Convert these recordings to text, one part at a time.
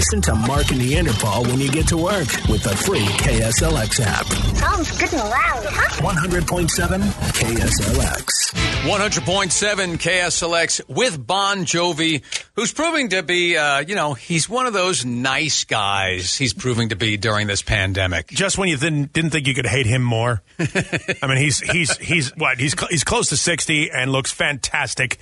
Listen to Mark and Neanderpaul when you get to work with the free KSLX app. Sounds good and loud, huh? 100.7 KSLX. 100.7 KSLX with Bon Jovi, who's proving to be, uh, you know, he's one of those nice guys he's proving to be during this pandemic. Just when you didn't didn't think you could hate him more. I mean, he's he's he's what he's cl- he's close to sixty and looks fantastic,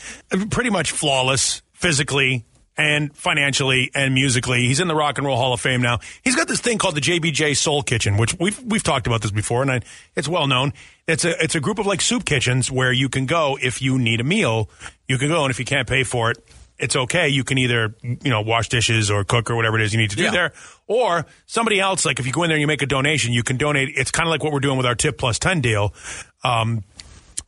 pretty much flawless physically and financially and musically. He's in the Rock and Roll Hall of Fame now. He's got this thing called the JBJ Soul Kitchen, which we've we've talked about this before, and I, it's well known. It's a it's a group of like soup kitchens where you can go if you need a meal. You can go, and if you can't pay for it, it's okay. You can either you know wash dishes or cook or whatever it is you need to do Yeah. there, or somebody else. Like if you go in there and you make a donation, you can donate. It's kind of like what we're doing with our tip plus ten deal. Um,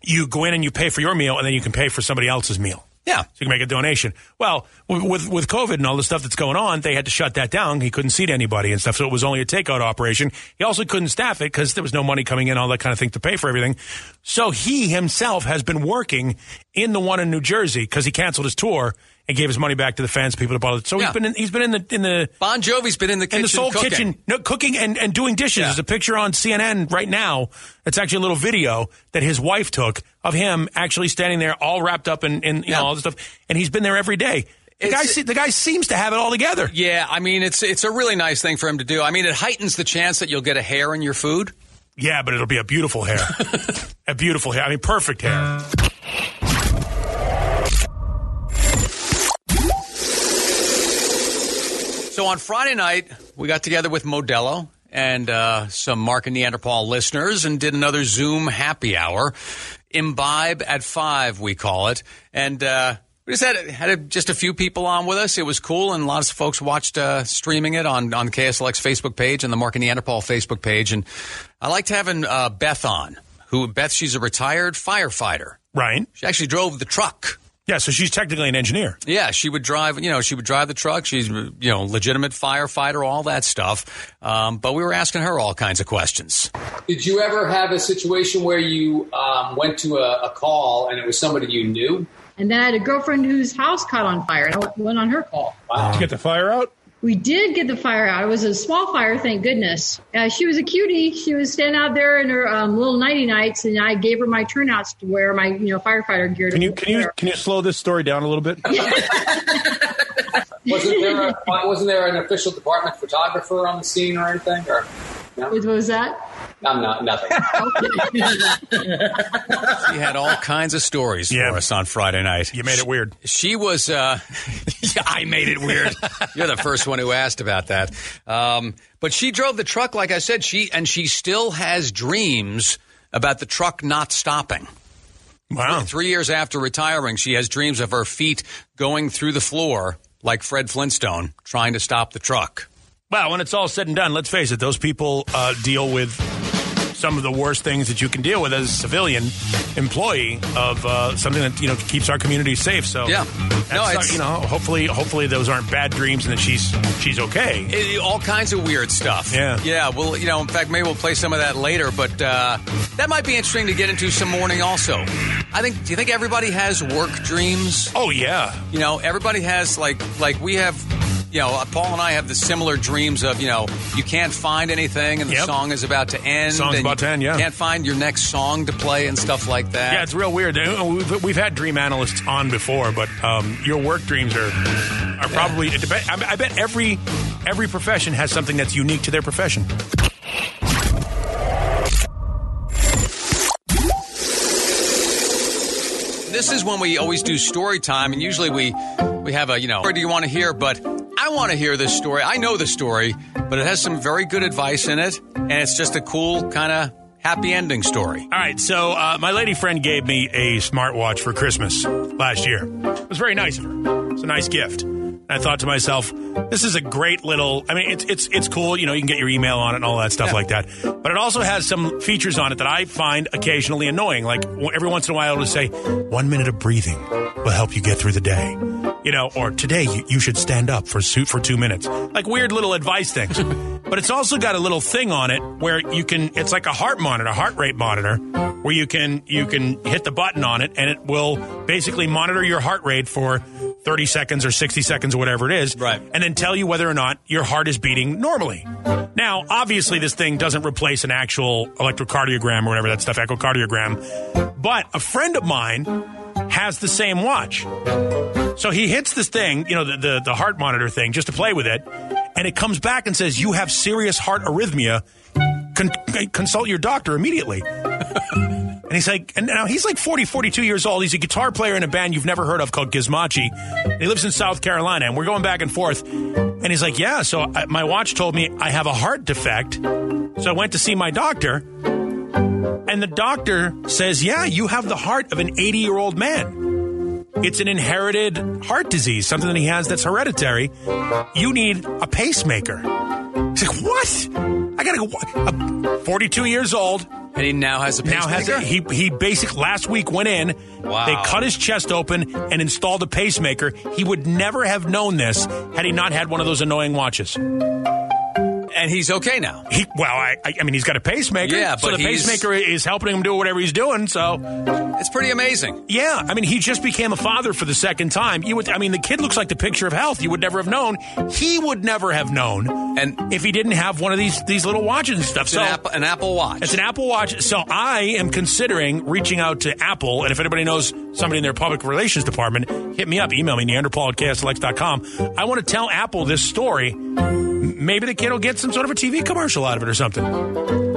you go in and you pay for your meal, and then you can pay for somebody else's meal. Yeah. So you can make a donation. Well, with with COVID and all the stuff that's going on, they had to shut that down. He couldn't seat anybody and stuff, so it was only a takeout operation. He also couldn't staff it because there was no money coming in, all that kind of thing to pay for everything. So he himself has been working in the one in New Jersey because he canceled his tour and gave his money back to the fans, people that bought it. So Yeah. he's been in, he's been in the in the Bon Jovi's been in the kitchen in the Soul cooking. Kitchen, no, cooking and, and doing dishes. Yeah. There's a picture on CNN right now. It's actually a little video that his wife took of him actually standing there, all wrapped up in, in you Yeah. know all this stuff, and he's been there every day. The It's- guy, the guy seems to have it all together. Yeah, I mean it's it's a really nice thing for him to do. I mean it heightens the chance that you'll get a hair in your food. Yeah, but it'll be a beautiful hair, a beautiful hair. I mean, perfect hair. So on Friday night, we got together with Modelo and uh, some Mark and Neanderpaul listeners and did another Zoom happy hour. Imbibe at five, we call it. And uh, we just had, had just a few people on with us. It was cool, and lots of folks watched uh, streaming it on, on KSLX Facebook page and the Mark and Neanderpaul Facebook page. And I liked having uh, Beth on, who, Beth, she's a retired firefighter. Right? She actually drove the truck. Yeah. So she's technically an engineer. Yeah, she would drive. You know, she would drive the truck. She's you know legitimate firefighter, all that stuff. Um, but we were asking her all kinds of questions. Did you ever have a situation where you um, went to a, a call and it was somebody you knew? And then I had a girlfriend whose house caught on fire, and I went on her call. Did you get the fire out? We did get the fire out. It was a small fire, thank goodness. Uh, she was a cutie. She was standing out there in her um, little nighty nights, and I gave her my turnouts to wear my, you know, firefighter gear. Can you can you can you slow this story down a little bit? Wasn't there, a, wasn't there an official department photographer on the scene or anything? Or no, What was that? I'm not nothing. She had all kinds of stories Yeah. for us on Friday night. You made it weird. She was. Uh, yeah, I made it weird. You're the first one who asked about that. Um, but she drove the truck, like I said. She and she still has dreams about the truck not stopping. Wow. Three years after retiring, she has dreams of her feet going through the floor like Fred Flintstone, trying to stop the truck. Well, when it's all said and done, let's face it, those people uh, deal with some of the worst things that you can deal with as a civilian employee of uh, something that you know keeps our community safe. So Yeah. No, uh, it's- you know, hopefully, hopefully those aren't bad dreams and that she's she's okay. It- all kinds of weird stuff. Yeah. Yeah. Well, you know, in fact, maybe we'll play some of that later, but uh, that might be interesting to get into some morning also. I think, do you think everybody has work dreams? Oh yeah, You know, everybody has, like, like we have, you know, Paul and I have the similar dreams of, you know, you can't find anything and the Yep. song is about to end. Song's and about to end, yeah. Can't find your next song to play and stuff like that. yeah, it's real weird. Uh, We've, we've had dream analysts on before, but um, your work dreams are are probably. Dep- I I bet every every profession has something that's unique to their profession. This is when we always do story time, and usually we we have a you know, or do you want to hear? But I want to hear this story. I know the story, but it has some very good advice in it, and it's just a cool kind of happy ending story. All right, so uh, my lady friend gave me a smartwatch for Christmas last year. It was very nice of her. It's a nice gift. I thought to myself, this is a great little. I mean, it's it's it's cool. You know, you can get your email on it and all that stuff Yeah. like that. But it also has some features on it that I find occasionally annoying. Like every once in a while, it'll say, "One minute of breathing will help you get through the day." You know, or today you, you should stand up for suit for two minutes. Like weird little advice things. but it's also got a little thing on it where you can. It's like a heart monitor, a heart rate monitor, where you can you can hit the button on it and it will basically monitor your heart rate for 30 seconds or 60 seconds or whatever it is, Right. and then tell you whether or not your heart is beating normally. Now, obviously, this thing doesn't replace an actual electrocardiogram or whatever that stuff, echocardiogram, but a friend of mine has the same watch. So he hits this thing, you know, the, the, the heart monitor thing, just to play with it, and it comes back and says, You have serious heart arrhythmia. Con- consult your doctor immediately. he's like, and now he's like 40, 42 years old. He's a guitar player in a band you've never heard of called Gizmachi. He lives in South Carolina, and we're going back and forth. And he's like, Yeah, so I, my watch told me I have a heart defect. So I went to see my doctor. And the doctor says, Yeah, you have the heart of an 80 year old man. It's an inherited heart disease, something that he has that's hereditary. You need a pacemaker. He's like, What? I gotta go. Uh, 42 years old. And he now has a Now has pacemaker? a, he he basically last week went in. Wow. They cut his chest open and installed a pacemaker. He would never have known this had he not had one of those annoying watches. And he's okay now. He, well, I, I mean, he's got a pacemaker. Yeah, so but the he's- pacemaker is helping him do whatever he's doing. So It's pretty amazing. Yeah, I mean, he just became a father for the second time. You would, I mean, the kid looks like the picture of health. You would never have known. He would never have known, And- if he didn't have one of these these little watches and stuff. It's so an, Apple, an Apple Watch. it's an Apple Watch. So I am considering reaching out to Apple, and if anybody knows somebody in their public relations department, hit me up. Email me Neanderpaul at KSLX.com. I want to tell Apple this story. Maybe the kid will get some sort of a TV commercial out of it or something.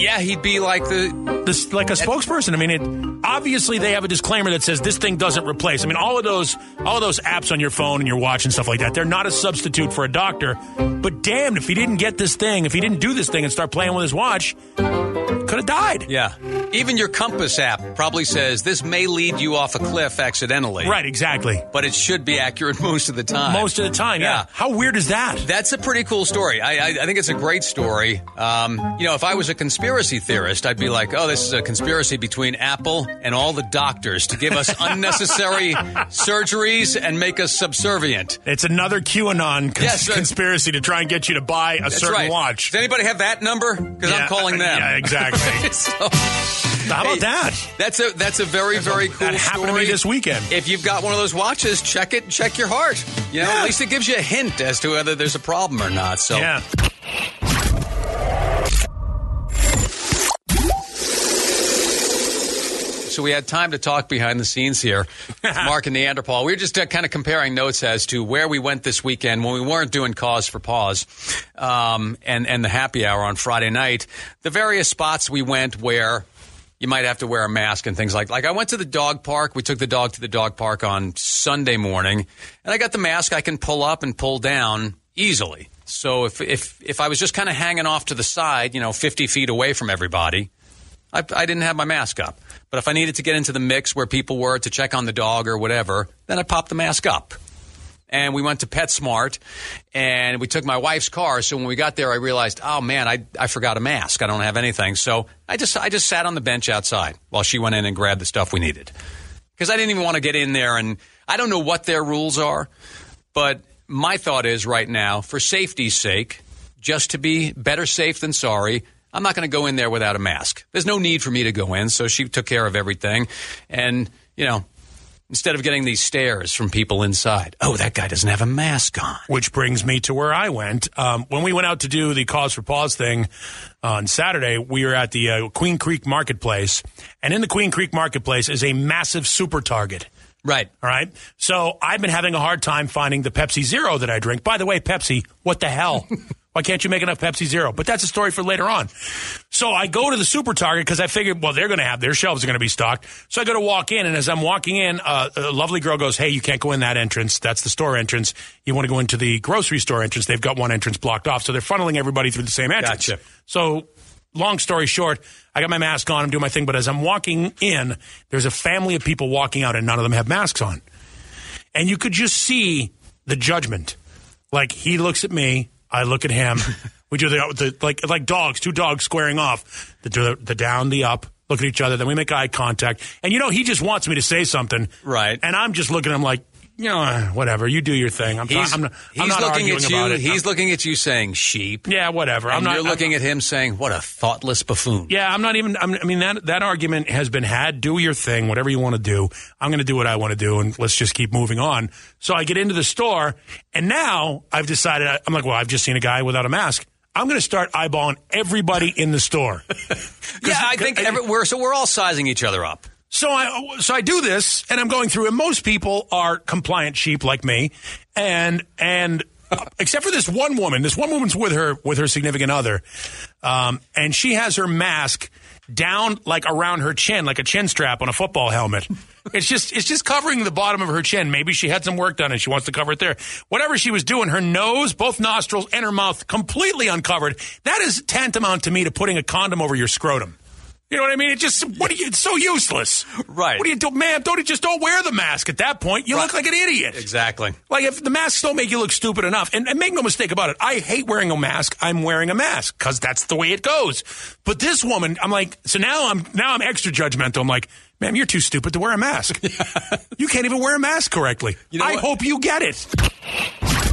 Yeah, he'd be like the. this like a spokesperson. I mean, it obviously they have a disclaimer that says this thing doesn't replace. I mean, all of those all of those apps on your phone and your watch and stuff like that, they're not a substitute for a doctor. But damned if he didn't get this thing, if he didn't do this thing and start playing with his watch, could have died. Yeah. Even your Compass app probably says this may lead you off a cliff accidentally. Right, exactly. But it should be accurate most of the time. Most of the time, yeah. Yeah. How weird is that? That's a pretty cool story. I, I, I think it's a great story. Um, you know, if I was a conspiracy theorist, I'd be like, oh, this is a conspiracy between Apple and all the doctors to give us unnecessary surgeries and make us subservient. It's another QAnon cons- Yes, sir. conspiracy to try and get you to buy a That's certain right. watch. Does anybody have that number? Because Yeah, I'm calling them. yeah, exactly. So, How about hey, that? That's a that's a very very cool That happened to me this weekend. If you've got one of those watches, check it. Check your heart. You know, Yeah. at least it gives you a hint as to whether there's a problem or not. So, Yeah. So we had time to talk behind the scenes here. Mark and Neanderpaul. We were just uh, kind of comparing notes as to where we went this weekend when we weren't doing cause for pause, um, and and the happy hour on Friday night. The various spots we went where. You might have to wear a mask and things like like I went to the dog park. We took the dog to the dog park on Sunday morning, and I got the mask I can pull up and pull down easily. So if if if I was just kind of hanging off to the side, you know, 50 feet away from everybody, I, I didn't have my mask up. But if I needed to get into the mix where people were to check on the dog or whatever, then I popped the mask up. And we went to PetSmart and we took my wife's car. So when we got there, I realized, oh man, I, I forgot a mask. I don't have anything. So I just, I just sat on the bench outside while she went in and grabbed the stuff we needed. Because I didn't even want to get in there and I don't know what their rules are, but my thought is right now, for safety's sake, just to be better safe than sorry, I'm not going to go in there without a mask. There's no need for me to go in, so she took care of everything. And, you know, instead of getting these stares from people inside, oh, that guy doesn't have a mask on. Which brings me to where I went. Um, when we went out to do the Cause for Pause thing on Saturday, we were at the uh, Queen Creek Marketplace. And in the Queen Creek Marketplace is a massive super target. Right. All right. So I've been having a hard time finding the Pepsi Zero that I drink. By the way, Pepsi, what the hell? Why can't you make enough Pepsi Zero? But that's a story for later on. So I go to the Super Target because I figured, well, they're going to have their shelves are going to be stocked. So I go to walk in, and as I'm walking in, uh, a lovely girl goes, "Hey, you can't go in that entrance. That's the store entrance. You want to go into the grocery store entrance? They've got one entrance blocked off, so they're funneling everybody through the same entrance." Gotcha. So long story short, I got my mask on. I'm doing my thing, but as I'm walking in, there's a family of people walking out, and none of them have masks on and you could just see the judgment. Like he looks at me, I look at him. we do the, the like like dogs, two dogs squaring off. The, the the down, the up, look at each other. Then we make eye contact, and you know he just wants me to say something, Right. And I'm just looking at him like. You know, uh, whatever. You do your thing. I'm, He's, I'm, not- I'm he's not looking arguing at you. about it. He's looking at you saying sheep. yeah, whatever. And I'm not. you're looking at him saying, "What a thoughtless buffoon." Yeah, I'm not even. I'm, I mean, that that argument has been had. Do your thing, whatever you want to do. I'm going to do what I want to do, and let's just keep moving on. So I get into the store, and now I've decided. I'm like, well, I've just seen a guy without a mask. I'm going to start eyeballing everybody in the store. Yeah, I think every, we're so we're all sizing each other up. So I so I do this, and I'm going through, and most people are compliant sheep like me, and and uh, except for this one woman, this one woman's with her with her significant other, um, and she has her mask down like around her chin, like a chin strap on a football helmet. It's just it's just covering the bottom of her chin. Maybe she had some work done and she wants to cover it there. Whatever she was doing, her nose, both nostrils, and her mouth completely uncovered. That is tantamount to me to putting a condom over your scrotum. You know what I mean? It just what do you? It's so useless. Right. What do you do, man? Don't just don't wear the mask at that point. You look like an idiot. Exactly. Like if the masks don't make you look stupid enough, and, and make no mistake about it, I hate wearing a mask. I'm wearing a mask because that's the way it goes. But this woman, I'm like, so now I'm now I'm extra judgmental. I'm like, ma'am, you're too stupid to wear a mask. you can't even wear a mask correctly. You know I what? hope you get it.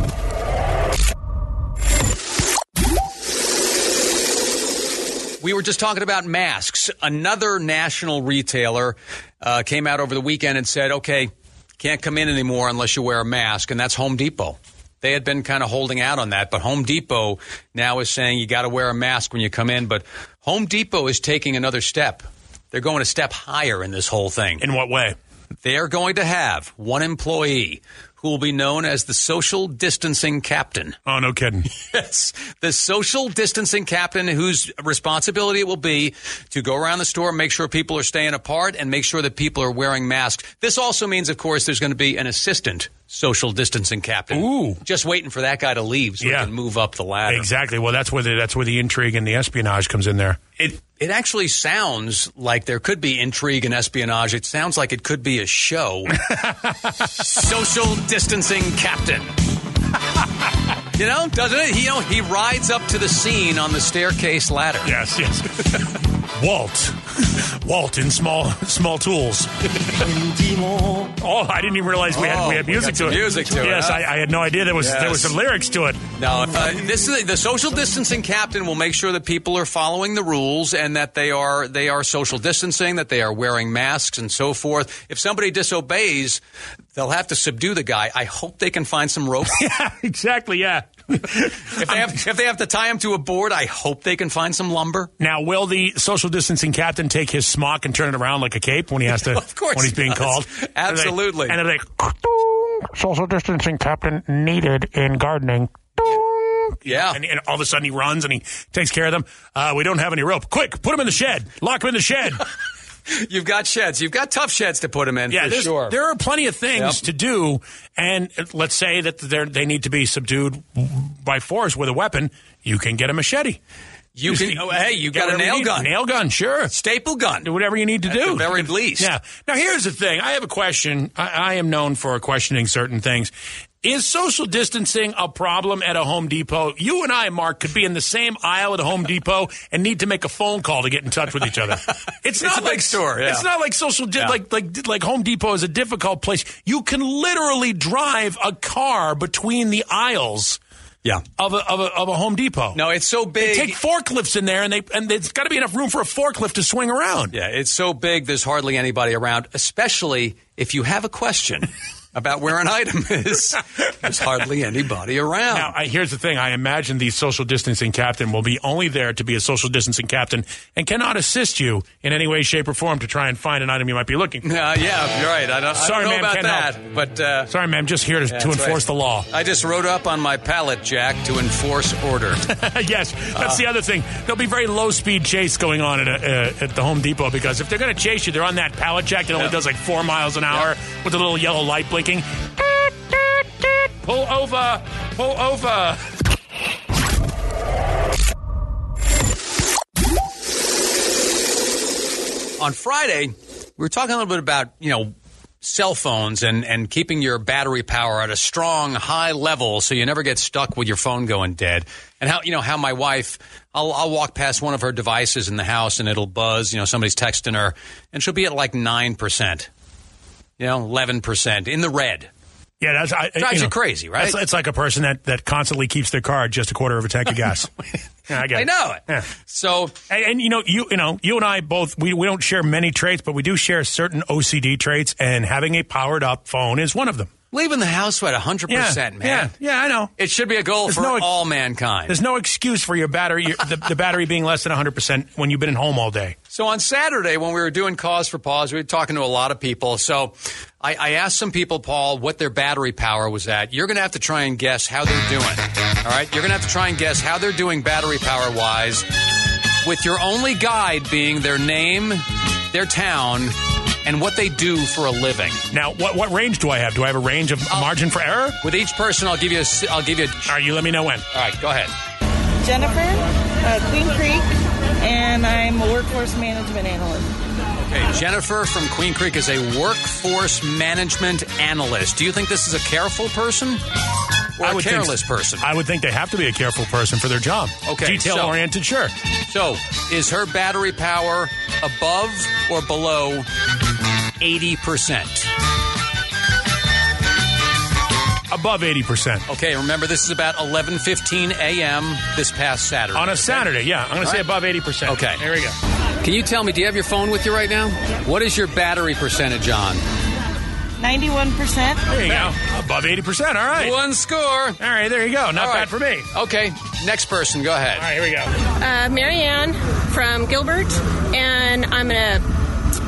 We were just talking about masks. Another national retailer uh, came out over the weekend and said, okay, can't come in anymore unless you wear a mask, and that's Home Depot. They had been kind of holding out on that, but Home Depot now is saying you got to wear a mask when you come in. But Home Depot is taking another step. They're going a step higher in this whole thing. In what way? They are going to have one employee who will be known as the social distancing captain. Oh, no kidding. Yes, the social distancing captain whose responsibility it will be to go around the store, make sure people are staying apart, and make sure that people are wearing masks. This also means, of course, there's going to be an assistant social distancing captain. Ooh. Just waiting for that guy to leave so Yeah. he can move up the ladder. exactly. Well, that's where the that's where the intrigue and the espionage comes in there. It it actually sounds like there could be intrigue and espionage. It sounds like it could be a show. Social distancing captain. you know, doesn't it? He, you know, he rides up to the scene on the staircase ladder. Yes, yes. Walt, Walt in small small tools. oh, I didn't even realize we had Oh, we had we music got to it. music to it, Yes, huh? I, I had no idea there was there was some lyrics to it. No, uh, this is the social distancing captain will make sure that people are following the rules and that they are they are social distancing, that they are wearing masks and so forth. If somebody disobeys, they'll have to subdue the guy. I hope they can find some rope. Yeah, exactly. Yeah. If they have if they have to tie him to a board, I hope they can find some lumber. Now, will the social distancing captain take his smock and turn it around like a cape when he has to? Of course when he's he being does. called. Absolutely. And they're like, social distancing captain needed in gardening. Yeah. And, and all of a sudden he runs and he takes care of them. Uh, we don't have any rope. Quick, put him in the shed. Lock him in the shed. You've got sheds. You've got tough sheds to put him in Yeah, for sure. there are plenty of things Yep. to do, and uh, let's say that they're, need to be subdued by force with a weapon. You can get a machete. You can. Oh, hey, you got a nail gun, Nail gun, sure. staple gun. Do whatever you need to At do. the very least. Yeah. Now, here's the thing. I have a question. I, I am known for questioning certain things. Is social distancing a problem at a Home Depot? You and I, Mark, could be in the same aisle at a Home Depot and need to make a phone call to get in touch with each other. It's, not a big like store, yeah. It's not like social di- Yeah. like like like Home Depot is a difficult place. You can literally drive a car between the aisles Yeah. of a of a, of a Home Depot. No, it's so big. They Take forklifts in there, and they and there's got to be enough room for a forklift to swing around. Yeah, it's so big there's hardly anybody around, especially if you have a question about where an item is. There's hardly anybody around. Now, I, here's the thing. I imagine the social distancing captain will be only there to be a social distancing captain and cannot assist you in any way, shape, or form to try and find an item you might be looking for. Uh, yeah, you're right. I don't, Sorry, I don't know ma'am, about that, help. but uh, Sorry, ma'am. Just here to, to enforce right. the law. I just wrote up on my pallet jack to enforce order. yes, that's the other thing. There'll be very low speed chase going on at, a, uh, at the Home Depot because if they're going to chase you, they're on that pallet jack that only Yeah. does like four miles an hour with a little yellow light blinking. Pull over! Pull over! on Friday, we were talking a little bit about, you know, cell phones and, and keeping your battery power at a strong, high level so you never get stuck with your phone going dead. And how, you know, how my wife, I'll, I'll walk past one of her devices in the house and it'll buzz, you know, somebody's texting her, and she'll be at like 9%, you know, 11% in the red. Yeah, that's I, Drives you crazy, right? It's, it's like a person that, that constantly keeps their car just a quarter of a tank of gas. yeah, I get I it. know it. Yeah. So And, and you know, you you know, you and I both we, we don't share many traits, but we do share certain OCD traits, and having a powered up phone is one of them. Leaving the house at 100%, Yeah, man. yeah, yeah, I know. It should be a goal There's for no all mankind. There's no excuse for your battery, your, the, the battery being less than 100 percent when you've been at home all day. So on Saturday, when we were doing Cause for Pause, we were talking to a lot of people. So I, I asked some people, Paul, what their battery power was at. You're going to have to try and guess how they're doing. All right? You're going to have to try and guess how they're doing battery power wise, with your only guide being their name, their town, and what they do for a living. Now, what what range do I have? Do I have a range of margin for error? With each person, I'll give you a. s- I'll give you. A, All right, you let me know when. all right, go ahead. Jennifer, uh, Queen Creek, and I'm a workforce management analyst. Okay, Jennifer from Queen Creek is a workforce management analyst. Do you think this is a careful person or I a would think- careless person? I would think they have to be a careful person for their job. Okay, detail oriented, sure. So, is her battery power above or below 80%? Above 80 percent Okay, remember this is about 11:15 a.m. this past Saturday. on a Saturday. Yeah, I'm going to say right. above 80 percent. Okay. there we go. Can you tell me do you have your phone with you right now? What is your battery percentage on? 91%. There you go. Above 80 percent. All right. One score. All right, there you go. Not All right. bad for me. Okay, next person, go ahead. All right, here we go. Uh, Marianne from Gilbert, and I'm an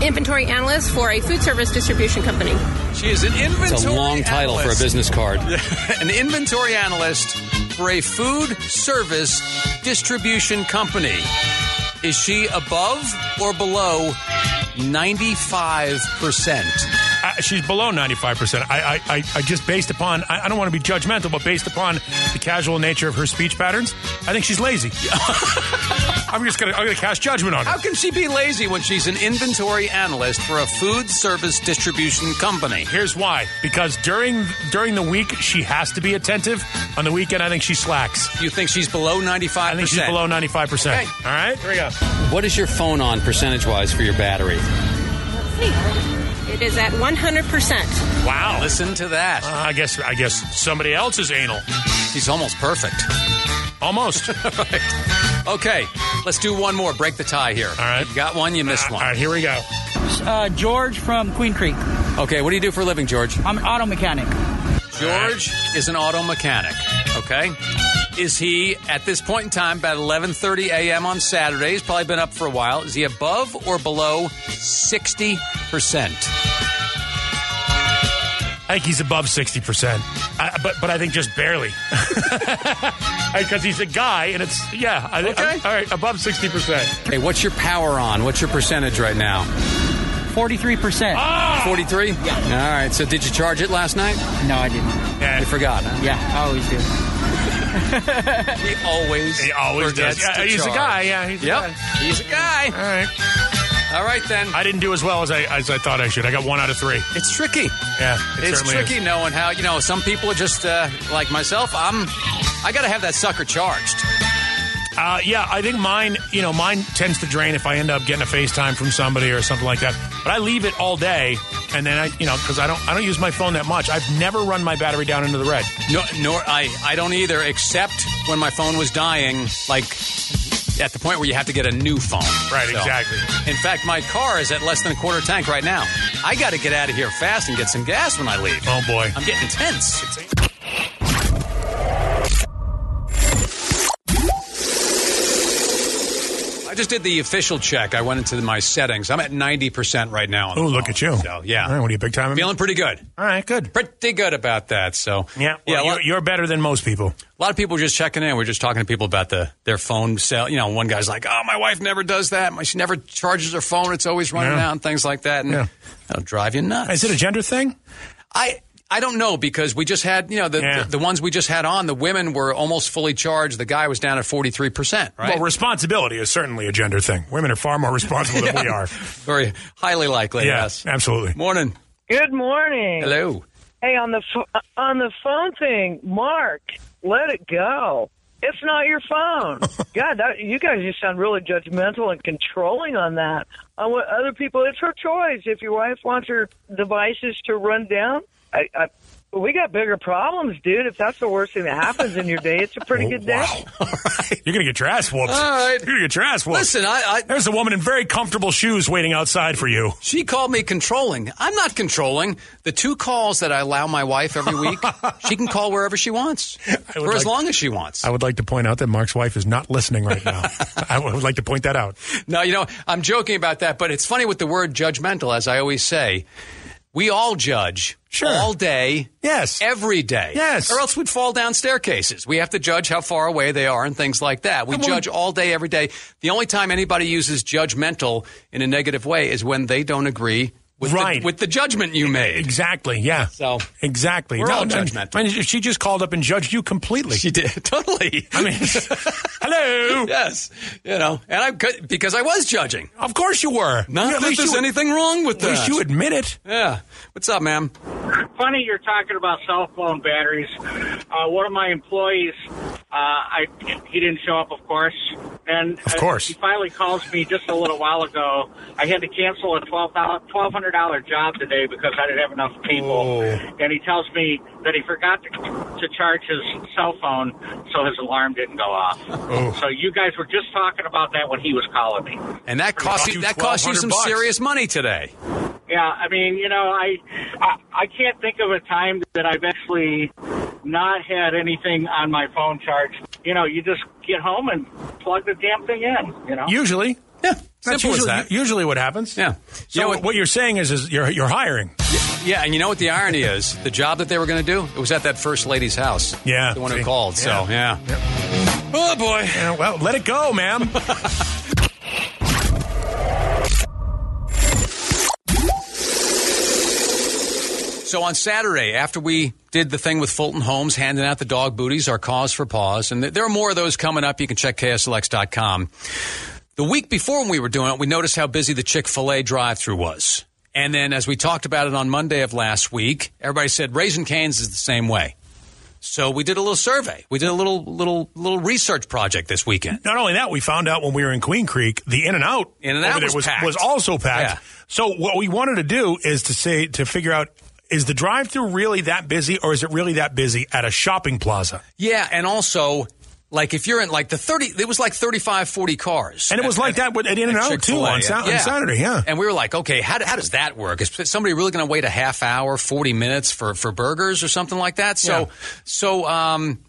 inventory analyst for a food service distribution company. She is an inventory It's a long title for a business card. an inventory analyst for a food service distribution company. Is she above or below 95%? Uh, she's below 95%. I, I, I, I just based upon, I, I don't want to be judgmental, but based upon the casual nature of her speech patterns, I think she's lazy. I'm just going to I'm gonna cast judgment on her. How can she be lazy when she's an inventory analyst for a food service distribution company? Here's why. Because during during the week, she has to be attentive. On the weekend, I think she slacks. You think she's below 95%? I think she's below 95%. Okay. All right? Here we go. What is your phone on percentage wise for your battery? It is at 100%. Wow. Listen to that. Uh, I guess I guess somebody else is anal. He's almost perfect. Almost. Okay, let's do one more. Break the tie here. All right. You got one, you missed All one. All right, here we go. Uh, George from Queen Creek. Okay, what do you do for a living, George? I'm an auto mechanic. George is an auto mechanic. Okay, is he at this point in time about 11:30 a.m. on Saturday? He's probably been up for a while. Is he above or below 60 percent? I think he's above 60%. I, but but I think just barely. Because he's a guy, and it's, yeah. I think, Okay. all right, above 60%. Okay, what's your power on? What's your percentage right now? 43%. Ah! 43. Yeah. All right. So did you charge it last night? No, I didn't. Yeah, You forgot. Huh? Yeah, I always do. He always. He always does. Yeah, he's a guy. Yeah, he's a guy. He's a guy. All right. All right then. I didn't do as well as I as I thought I should. I got one out of three. It's tricky. Yeah, it it's tricky is. knowing how you know some people are just uh, like myself. I'm. I got to have that sucker charged. Uh, yeah, I think mine. You know, mine tends to drain if I end up getting a FaceTime from somebody or something like that. But I leave it all day, and then I, you know, because I don't I don't use my phone that much. I've never run my battery down into the red. No, nor I. I don't either. Except when my phone was dying, like at the point where you have to get a new phone. Right, So, exactly. In fact, my car is at less than a quarter tank right now. I got to get out of here fast and get some gas when I leave. Oh boy. I'm getting tense. Just did the official check. I went into my settings. I'm at 90% right now. Oh, look at you. So, yeah. All right, what are you big time? Feeling pretty good. All right, good. Pretty good about that. So, Yeah, yeah. well, lot, you're, you're better than most people. a lot of people just checking in. We're just talking to people about the their phone sale. You know, one guy's like, "Oh, my wife never does that. My- She never charges her phone. It's always running Yeah. out and things like that." And Yeah. that'll drive you nuts. Is it a gender thing? I I don't know because we just had you know the, Yeah. the the ones we just had on. The women were almost fully charged. The guy was down at forty three percent. Right. Well, responsibility is certainly a gender thing. Women are far more responsible than we are. Very highly likely. Yeah, Yes. absolutely. Morning. Good morning. Hello. Hey, on the uh, on the phone thing, Mark, let it go. It's not your phone. God, that, you guys just sound really judgmental and controlling on that. On what other people, it's her choice. If your wife wants her devices to run down, I, I we got bigger problems, dude. If that's the worst thing that happens in your day, it's a pretty oh, good day. You're going to get your ass whooped. All right. You're going to get your ass whooped. Listen, I, I There's a woman in very comfortable shoes waiting outside for you. She called me controlling. I'm not controlling. The two calls that I allow my wife every week, she can call wherever she wants for would as long as she wants. I would like to point out that Mark's wife is not listening right now. I would like to point that out. No, you know, I'm joking about that, but it's funny with the word judgmental, as I always say. We all judge Sure. all day, Yes. every day. Yes. Or else we'd fall down staircases. We have to judge how far away they are and things like that. We judge all day, every day. The only time anybody uses judgmental in a negative way is when they don't agree with, Right. the, with the judgment you made. Exactly. Yeah. So- exactly. We're all no, judgmental. I mean, she just called up and judged you completely. She did. Totally. I mean, hello. yes. You know, and I could, because I was judging. Of course you were. Not Yeah, at that there's you, anything wrong with At that. least you admit it. yeah. What's up, ma'am? Funny you're talking about cell phone batteries. Uh, one of my employees, uh, I he didn't show up, of course, and Of course. uh, he finally calls me just a little while ago. I had to cancel a twelve twelve hundred dollar job today because I didn't have enough people, Oh. and he tells me that he forgot to, to charge his cell phone, so his alarm didn't go off. Oh. So you guys were just talking about that when he was calling me. And that cost cost you you that cost you some bucks. serious money today. Yeah, I mean, you know, I, I I can't think of a time that I've actually not had anything on my phone charged. You know, you just get home and plug the damn thing in. You know. Usually. Yeah. That's Simple as usually, that. usually what happens. Yeah. So You know what, what- you're saying is, is you're, you're hiring. Yeah, and you know what the irony is? The job that they were going to do, it was at that first lady's house. Yeah. The one who See? called. So, yeah. Oh, boy. Yeah, well, let it go, ma'am. So on Saturday, after we did the thing with Fulton Homes, handing out the dog booties, our cause for pause, and th- there are more of those coming up. You can check KSLX.com. The week before when we were doing it, we noticed how busy the Chick fil A drive through was. And then as we talked about it on Monday of last week, everybody said Raising Canes is the same way. So we did a little survey. We did a little little little research project this weekend. Not only that, we found out when we were in Queen Creek, the In and Out In-N-Out was was, was also packed. Yeah. So what we wanted to do is to say to figure out is the drive-through really that busy, or is it really that busy at a shopping plaza? Yeah, and also like if you're in like the 30 it was like 35 40 cars. And it was At- like that with- at In-N-Out, too, on Sa- on Saturday, yeah. And we were like, okay, how, how does that work? Is somebody really going to wait a half hour, 40 minutes for, for burgers or something like that? So, Yeah. so um,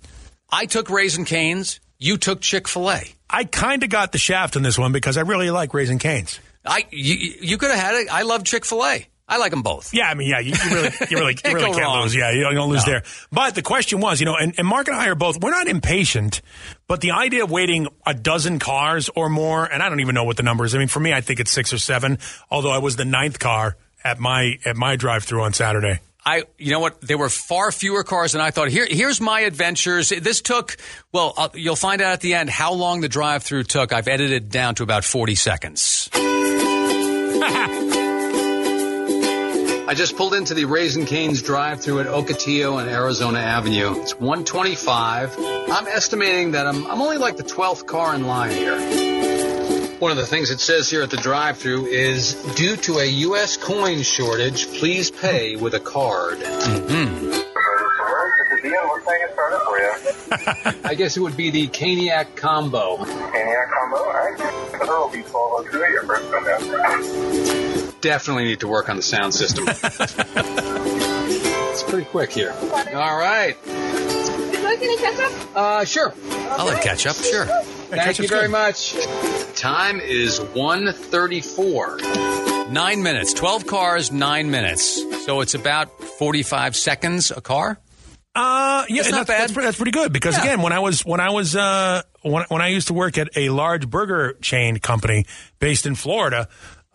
I took Raising Canes. You took Chick fil A. I kind of got the shaft in this one because I really like Raising Canes. I, you, you could have had it. I love Chick fil A. I like them both. Yeah, I mean, yeah, you, you really, you really, Can't you really can't wrong. lose. Yeah, you don't, you don't lose No. there. But the question was, you know, and, and Mark and I are both, we're not impatient, but the idea of waiting a dozen cars or more, and I don't even know what the number is. I mean, for me, I think it's six or seven, although I was the ninth car at my, at my drive through on Saturday. I, you know what? There were far fewer cars than I thought. Here, here's my adventures. This took, well, uh, you'll find out at the end how long the drive-through took. I've edited down to about 40 seconds. I just pulled into the Raising Canes drive-through at Ocotillo and Arizona Avenue. It's 125. I'm estimating that I'm, I'm only like the 12th car in line here. One of the things it says here at the drive-through is due to a U.S. coin shortage, please pay with a card. Mm-hmm. I guess it would be the Caniac combo. Caniac combo, all right. The will be 1202 at your first. Definitely need to work on the sound system. it's pretty quick here. All right. Uh, sure. I'll let catch up. sure. Thank you very good. much. Time is 1.34. Nine minutes. 12 cars, nine minutes. So it's about 45 seconds a car? Uh, yeah, That's not that's, bad. That's, pretty- that's pretty good because Yeah. again, when I was when I was uh, when when I used to work at a large burger chain company based in Florida,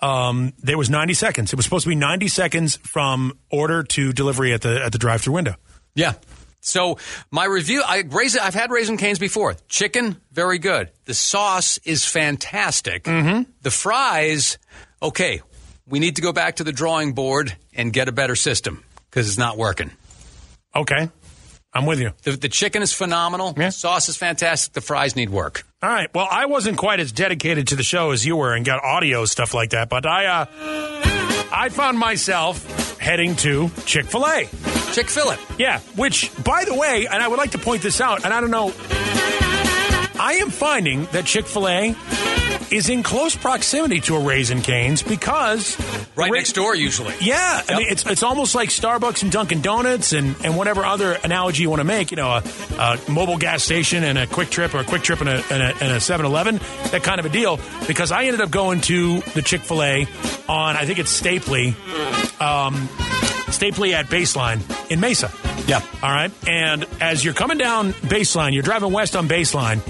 um, there was ninety seconds. It was supposed to be ninety seconds from order to delivery at the at the drive-through window. Yeah. So my review, I raisin, I've had raisin canes before. Chicken, very good. The sauce is fantastic. Mm-hmm. The fries, okay. We need to go back to the drawing board and get a better system because it's not working. Okay, I'm with you. The, the chicken is phenomenal. Yeah. The sauce is fantastic. The fries need work. All right. Well, I wasn't quite as dedicated to the show as you were and got audio stuff like that, but I uh, I found myself heading to Chick Fil A. Chick fil A. Yeah, which, by the way, and I would like to point this out, and I don't know, I am finding that Chick fil A is in close proximity to a Raising Canes because. Right Ra- next door, usually. Yeah, I mean, it's, it's almost like Starbucks and Dunkin' Donuts and, and whatever other analogy you want to make, you know, a, a Mobil gas station and a QuikTrip or a QuikTrip and a, and a, and a 7-Eleven, that kind of a deal. Because I ended up going to the Chick-fil-A on, I think it's Stapley, um, Stapley at Baseline in Mesa. Yeah. All right. And as you're coming down Baseline, you're driving west on Baseline.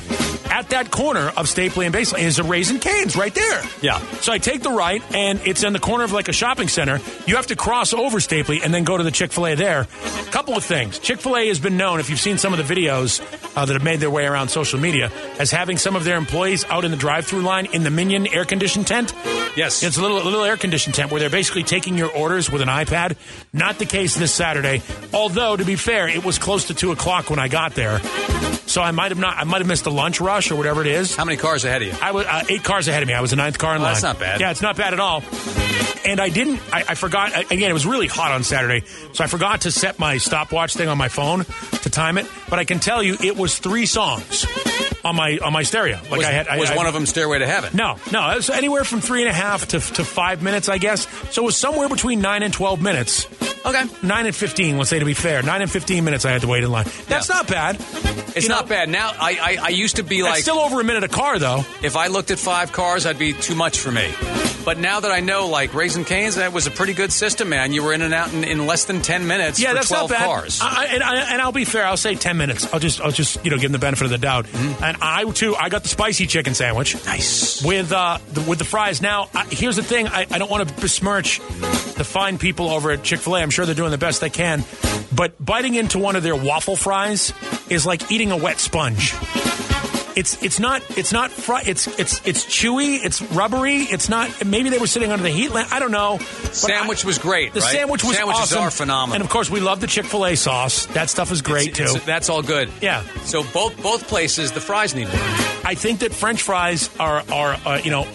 At that corner of Stapley and Baseline is a Raising Canes right there. Yeah. So I take the right, and it's in the corner of like a shopping center. You have to cross over Stapley and then go to the Chick fil A there. A Couple of things. Chick fil A has been known, if you've seen some of the videos uh, that have made their way around social media, as having some of their employees out in the drive through line in the Minion air conditioned tent. Yes. It's a little, little air conditioned tent where they're basically taking your orders with an iPad. Not the case this Saturday. Although, to be fair, it was close to 2 o'clock when I got there. So I might have not, I might have missed the lunch rush or whatever it is. How many cars ahead of you? I was uh, eight cars ahead of me. I was the ninth car in Oh, line. that's not bad. Yeah, it's not bad at all. And I didn't. I, I forgot. Again, it was really hot on Saturday, so I forgot to set my stopwatch thing on my phone to time it. But I can tell you, it was three songs on my on my stereo. Like was I had. I, was I- one of them Stairway to Heaven? No, no. It was anywhere from three and a half to to five minutes, I guess. So it was somewhere between nine and twelve minutes. Okay. Nine and fifteen. Let's say to be fair, nine and fifteen minutes. I had to wait in line. That's Yeah. not bad. It's You know, not bad. Now, I, I, I used to be like, still over a minute a car, though. if I looked at five cars, I'd be too much for me. But now that I know, like Raising Canes, that was a pretty good system, man. You were in and out in, in less than ten minutes Yeah, for that's twelve not bad. cars. I, and, I, and I'll be fair. I'll say ten minutes. I'll just, I'll just, you know, give them the benefit of the doubt. Mm-hmm. And I too, I got the spicy chicken sandwich. Nice. with uh, the, with the fries. Now, I, here's the thing: I, I don't want to besmirch the fine people over at Chick Fil A. I'm sure they're doing the best they can, but biting into one of their waffle fries is like eating a wet sponge. It's it's not it's not fry. It's it's it's chewy. It's rubbery. It's not. Maybe they were sitting under the heat lamp. I don't know. But Sandwich I- was great, The right? sandwich was Sandwiches awesome. are phenomenal. And of course, we love the Chick Fil A sauce. That stuff is great It's- too. it's- that's all good. Yeah. So both both places, the fries need work. I think that French fries are, are uh, you know,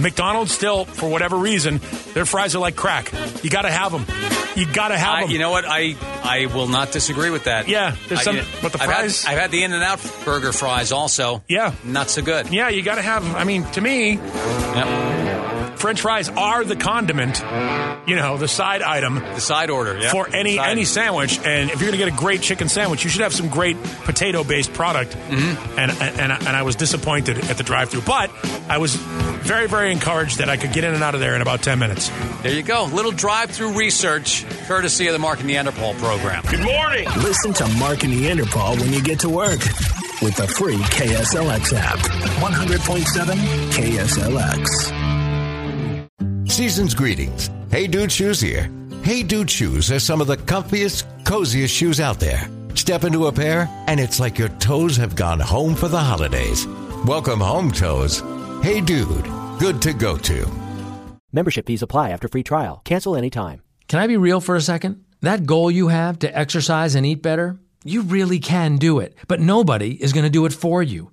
McDonald's still, for whatever reason, their fries are like crack. You got to have them. You got to have I, them. you know what? I I will not disagree with that. Yeah, there's I- some- but the I've had- fries- I've had the In and Out burger fries also. Yeah. not so good. yeah, you got to have. I mean, to me, Yep. French fries are the condiment. You know, the side item The side order yeah. for any Side. any sandwich. And if you're going to get a great chicken sandwich, you should have some great potato based product. Mm-hmm. And, and and I was disappointed at the drive through, but I was very very encouraged that I could get in and out of there in about ten minutes. There you go. Little drive-through research, courtesy of the Mark and Neanderpaul program. Good morning. Listen to Mark and Neanderpaul when you get to work with the free KSLX app. 100.7 KSLX. Season's greetings. Hey Dude Shoes here. Hey Dude Shoes are some of the comfiest, coziest shoes out there. Step into a pair, and it's like your toes have gone home for the holidays. Welcome home, toes. Hey Dude, good to go to. Membership fees apply after free trial. Cancel anytime. Can I be real for a second? That goal you have to exercise and eat better, you really can do it. But nobody is going to do it for you.